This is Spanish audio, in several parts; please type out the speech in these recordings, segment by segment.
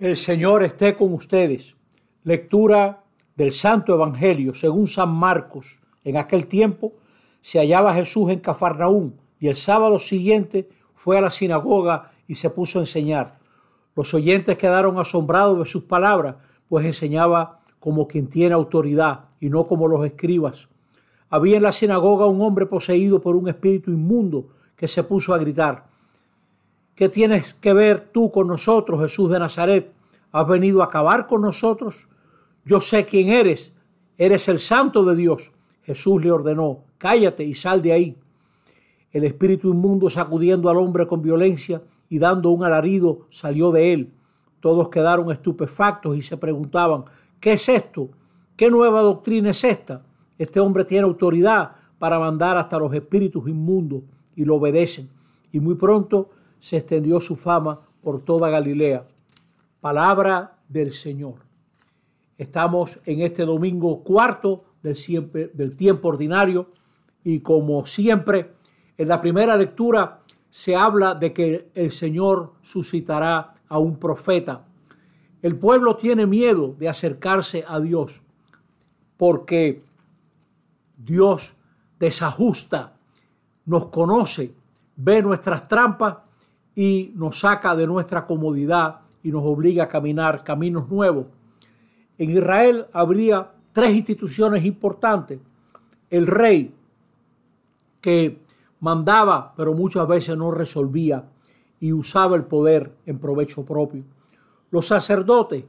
El Señor esté con ustedes. Lectura del Santo Evangelio según San Marcos. En aquel tiempo se hallaba Jesús en Cafarnaúm y el sábado siguiente fue a la sinagoga y se puso a enseñar. Los oyentes quedaron asombrados de sus palabras, pues enseñaba como quien tiene autoridad y no como los escribas. Había en la sinagoga un hombre poseído por un espíritu inmundo que se puso a gritar ¿Qué tienes que ver tú con nosotros, Jesús de Nazaret? ¿Has venido a acabar con nosotros? Yo sé quién eres. Eres el santo de Dios. Jesús le ordenó, cállate y sal de ahí. El espíritu inmundo sacudiendo al hombre con violencia y dando un alarido salió de él. Todos quedaron estupefactos y se preguntaban, ¿qué es esto? ¿Qué nueva doctrina es esta? Este hombre tiene autoridad para mandar hasta los espíritus inmundos y lo obedecen. Y muy pronto se extendió su fama por toda Galilea. Palabra del Señor. Estamos en este domingo cuarto del, siempre, del tiempo ordinario y como siempre, en la primera lectura se habla de que el Señor suscitará a un profeta. El pueblo tiene miedo de acercarse a Dios porque Dios desajusta, nos conoce, ve nuestras trampas y nos saca de nuestra comodidad y nos obliga a caminar caminos nuevos. En Israel habría tres instituciones importantes. El rey, que mandaba, pero muchas veces no resolvía y usaba el poder en provecho propio. Los sacerdotes,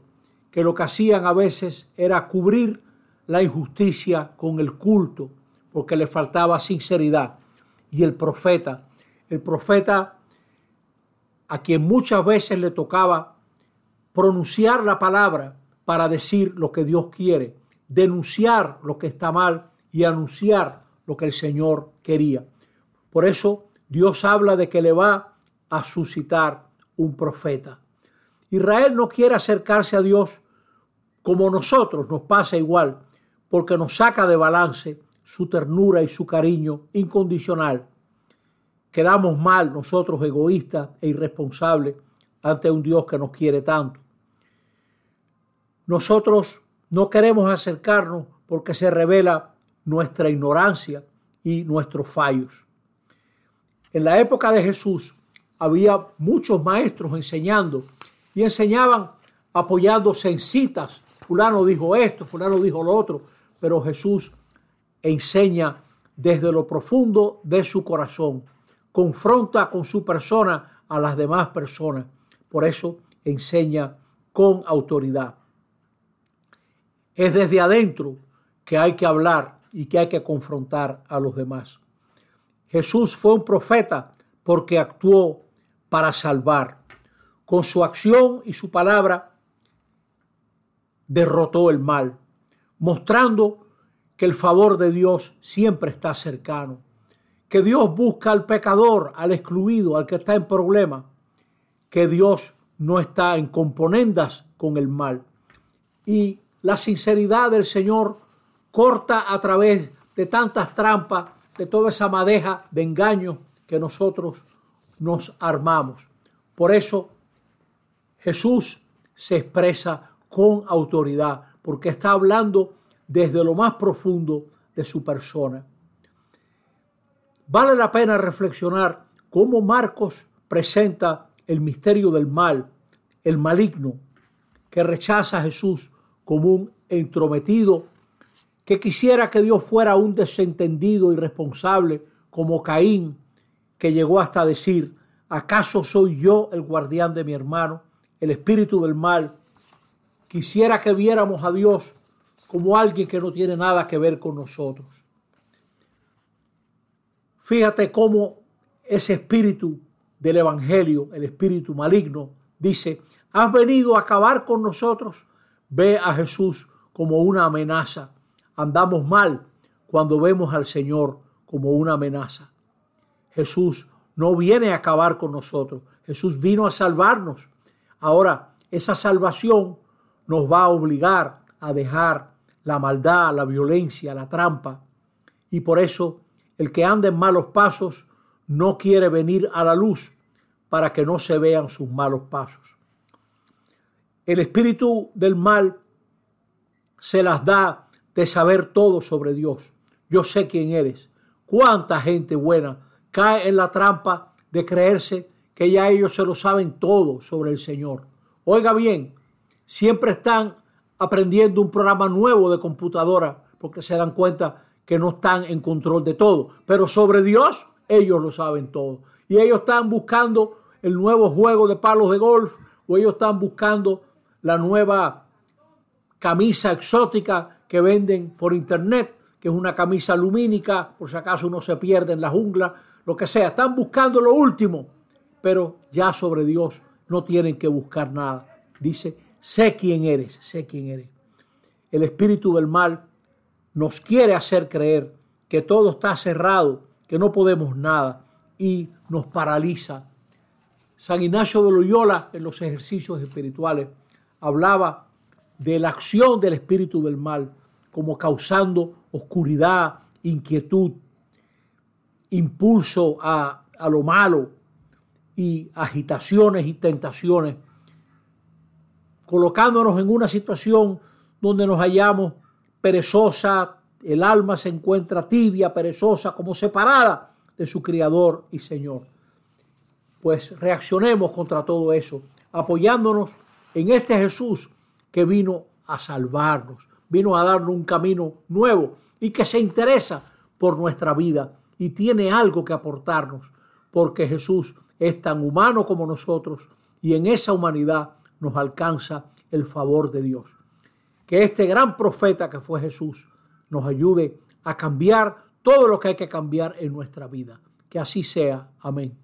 que lo que hacían a veces era cubrir la injusticia con el culto, porque le faltaba sinceridad. Y el profeta, el profeta a quien muchas veces le tocaba pronunciar la palabra para decir lo que Dios quiere, denunciar lo que está mal y anunciar lo que el Señor quería. Por eso Dios habla de que le va a suscitar un profeta. Israel no quiere acercarse a Dios como nosotros, nos pasa igual, porque nos saca de balance su ternura y su cariño incondicional quedamos mal nosotros egoístas e irresponsables ante un Dios que nos quiere tanto. Nosotros no queremos acercarnos porque se revela nuestra ignorancia y nuestros fallos. En la época de Jesús había muchos maestros enseñando y enseñaban apoyándose en citas. Fulano dijo esto, fulano dijo lo otro, pero Jesús enseña desde lo profundo de su corazón confronta con su persona a las demás personas. Por eso enseña con autoridad. Es desde adentro que hay que hablar y que hay que confrontar a los demás. Jesús fue un profeta porque actuó para salvar. Con su acción y su palabra derrotó el mal, mostrando que el favor de Dios siempre está cercano que Dios busca al pecador, al excluido, al que está en problema, que Dios no está en componendas con el mal. Y la sinceridad del Señor corta a través de tantas trampas, de toda esa madeja de engaño que nosotros nos armamos. Por eso Jesús se expresa con autoridad, porque está hablando desde lo más profundo de su persona. Vale la pena reflexionar cómo Marcos presenta el misterio del mal, el maligno, que rechaza a Jesús como un entrometido, que quisiera que Dios fuera un desentendido y responsable como Caín, que llegó hasta decir, ¿acaso soy yo el guardián de mi hermano, el espíritu del mal? Quisiera que viéramos a Dios como alguien que no tiene nada que ver con nosotros. Fíjate cómo ese espíritu del Evangelio, el espíritu maligno, dice, has venido a acabar con nosotros. Ve a Jesús como una amenaza. Andamos mal cuando vemos al Señor como una amenaza. Jesús no viene a acabar con nosotros. Jesús vino a salvarnos. Ahora, esa salvación nos va a obligar a dejar la maldad, la violencia, la trampa. Y por eso el que anda en malos pasos no quiere venir a la luz para que no se vean sus malos pasos. El espíritu del mal se las da de saber todo sobre Dios. Yo sé quién eres. Cuánta gente buena cae en la trampa de creerse que ya ellos se lo saben todo sobre el Señor. Oiga bien, siempre están aprendiendo un programa nuevo de computadora porque se dan cuenta que no están en control de todo. Pero sobre Dios, ellos lo saben todo. Y ellos están buscando el nuevo juego de palos de golf o ellos están buscando la nueva camisa exótica que venden por internet, que es una camisa lumínica, por si acaso uno se pierde en la jungla, lo que sea. Están buscando lo último, pero ya sobre Dios no tienen que buscar nada. Dice, sé quién eres, sé quién eres. El espíritu del mal nos quiere hacer creer que todo está cerrado, que no podemos nada y nos paraliza. San Ignacio de Loyola en los ejercicios espirituales hablaba de la acción del espíritu del mal como causando oscuridad, inquietud, impulso a, a lo malo y agitaciones y tentaciones, colocándonos en una situación donde nos hallamos perezosa, el alma se encuentra tibia, perezosa, como separada de su Criador y Señor. Pues reaccionemos contra todo eso, apoyándonos en este Jesús que vino a salvarnos, vino a darnos un camino nuevo y que se interesa por nuestra vida y tiene algo que aportarnos, porque Jesús es tan humano como nosotros y en esa humanidad nos alcanza el favor de Dios. Que este gran profeta que fue Jesús nos ayude a cambiar todo lo que hay que cambiar en nuestra vida. Que así sea. Amén.